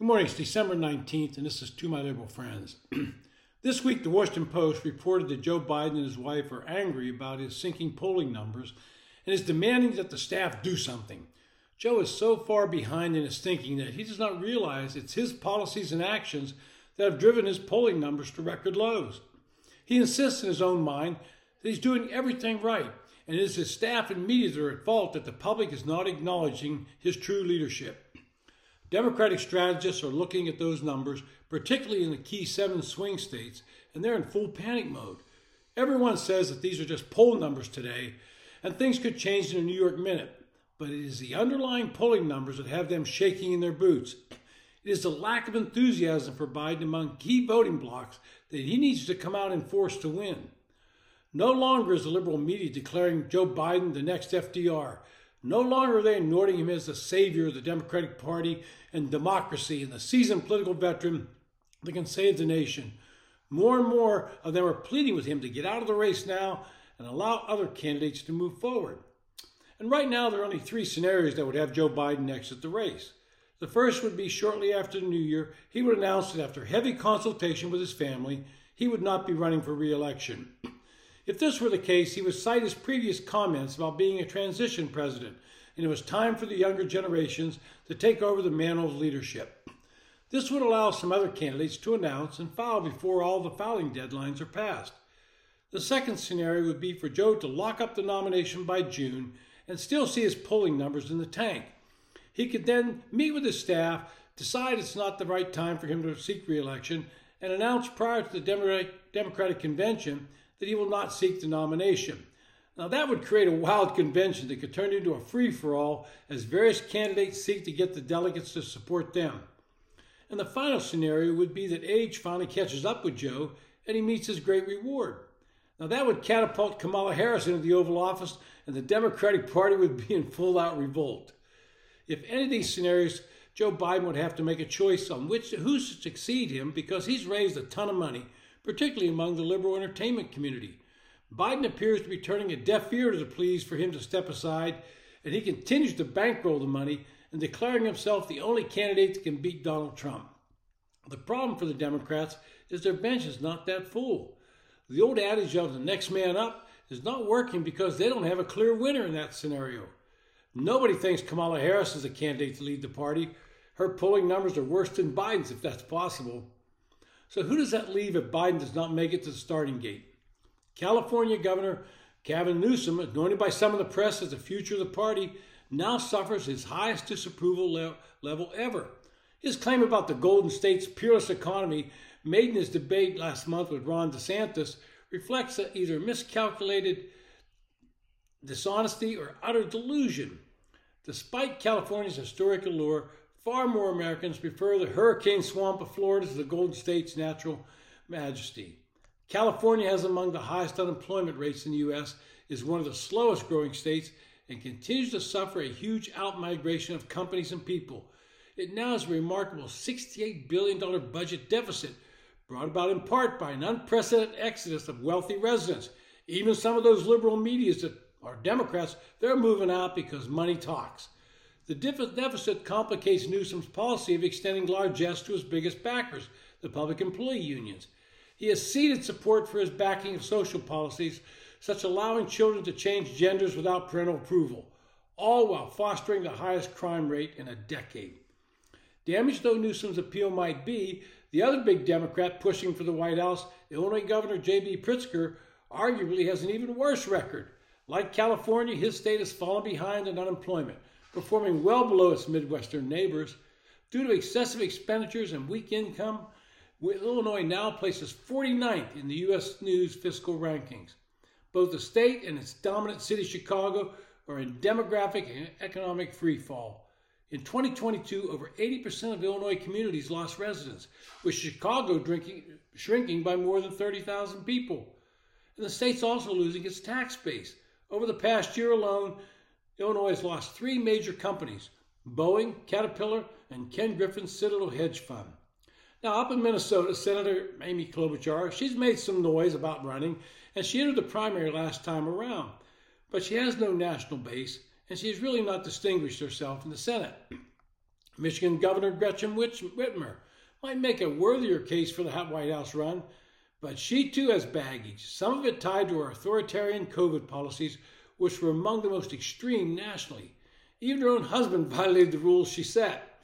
Good morning. It's December 19th, and this is To My Liberal Friends. this week, the Washington Post reported that Joe Biden and his wife are angry about his sinking polling numbers and is demanding that the staff do something. Joe is so far behind in his thinking that he does not realize it's his policies and actions that have driven his polling numbers to record lows. He insists in his own mind that he's doing everything right, and it is his staff and media that are at fault that the public is not acknowledging his true leadership. Democratic strategists are looking at those numbers, particularly in the key seven swing states, and they're in full panic mode. Everyone says that these are just poll numbers today, and things could change in a New York minute, but it is the underlying polling numbers that have them shaking in their boots. It is the lack of enthusiasm for Biden among key voting blocs that he needs to come out in force to win. No longer is the liberal media declaring Joe Biden the next FDR. No longer are they anointing him as the savior of the Democratic Party and democracy and the seasoned political veteran that can save the nation. More and more of them are pleading with him to get out of the race now and allow other candidates to move forward. And right now, there are only three scenarios that would have Joe Biden exit the race. The first would be shortly after the new year, he would announce that after heavy consultation with his family, he would not be running for re election. If this were the case, he would cite his previous comments about being a transition president, and it was time for the younger generations to take over the mantle of leadership. This would allow some other candidates to announce and file before all the filing deadlines are passed. The second scenario would be for Joe to lock up the nomination by June and still see his polling numbers in the tank. He could then meet with his staff, decide it's not the right time for him to seek reelection, and announce prior to the Democratic convention that he will not seek the nomination. Now, that would create a wild convention that could turn into a free for all as various candidates seek to get the delegates to support them. And the final scenario would be that age finally catches up with Joe and he meets his great reward. Now, that would catapult Kamala Harris into the Oval Office, and the Democratic Party would be in full out revolt. If any of these scenarios, Joe Biden would have to make a choice on which who should succeed him because he's raised a ton of money particularly among the liberal entertainment community. Biden appears to be turning a deaf ear to the pleas for him to step aside, and he continues to bankroll the money and declaring himself the only candidate that can beat Donald Trump. The problem for the Democrats is their bench is not that full. The old adage of the next man up is not working because they don't have a clear winner in that scenario. Nobody thinks Kamala Harris is a candidate to lead the party. Her polling numbers are worse than Biden's, if that's possible. So who does that leave if Biden does not make it to the starting gate? California Governor Gavin Newsom, anointed by some of the press as the future of the party, now suffers his highest disapproval le- level ever. His claim about the Golden State's peerless economy, made in his debate last month with Ron DeSantis, reflects either miscalculated dishonesty or utter delusion. Despite California's historic allure, Far more Americans prefer the hurricane swamp of Florida to the Golden State's natural majesty. California has among the highest unemployment rates in the U.S., is one of the slowest growing states, and continues to suffer a huge outmigration of companies and people. It now has a remarkable $68 billion budget deficit, brought about in part by an unprecedented exodus of wealthy residents. Even some of those liberal medias that are Democrats, they're moving out because money talks. The deficit complicates Newsom's policy of extending largesse to his biggest backers, the public employee unions. He has ceded support for his backing of social policies, such as allowing children to change genders without parental approval, all while fostering the highest crime rate in a decade. Damaged though Newsom's appeal might be, the other big Democrat pushing for the White House, Illinois Governor J.B. Pritzker, arguably has an even worse record. Like California, his state has fallen behind in unemployment, performing well below its Midwestern neighbors. Due to excessive expenditures and weak income, Illinois now places 49th in the U.S. News fiscal rankings. Both the state and its dominant city, Chicago, are in demographic and economic freefall. In 2022, over 80% of Illinois communities lost residents, with Chicago drinking, shrinking by more than 30,000 people. And the state's also losing its tax base. Over the past year alone, Illinois has lost three major companies Boeing, Caterpillar, and Ken Griffin's Citadel Hedge Fund. Now, up in Minnesota, Senator Amy Klobuchar, she's made some noise about running, and she entered the primary last time around. But she has no national base, and she has really not distinguished herself in the Senate. Michigan Governor Gretchen Whitmer might make a worthier case for the White House run, but she too has baggage, some of it tied to her authoritarian COVID policies, which were among the most extreme nationally. Even her own husband violated the rules she set.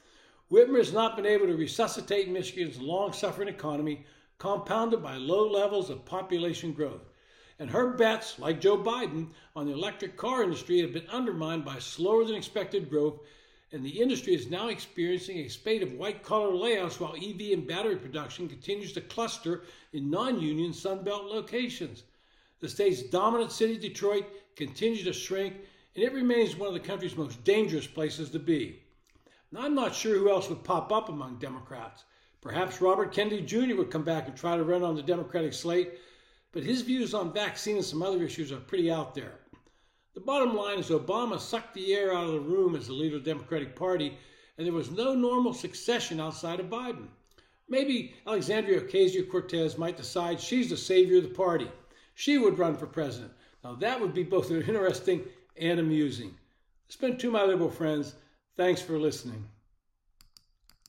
Whitmer has not been able to resuscitate Michigan's long suffering economy, compounded by low levels of population growth. And her bets, like Joe Biden, on the electric car industry have been undermined by slower than expected growth, and the industry is now experiencing a spate of white collar layoffs while EV and battery production continues to cluster in non union Sunbelt locations. The state's dominant city, Detroit, continues to shrink, and it remains one of the country's most dangerous places to be. Now, I'm not sure who else would pop up among Democrats. Perhaps Robert Kennedy Jr. would come back and try to run on the Democratic slate, but his views on vaccine and some other issues are pretty out there. The bottom line is Obama sucked the air out of the room as the leader of the Democratic Party, and there was no normal succession outside of Biden. Maybe Alexandria Ocasio Cortez might decide she's the savior of the party. She would run for president. Now, that would be both interesting and amusing. It's been to my liberal friends. Thanks for listening.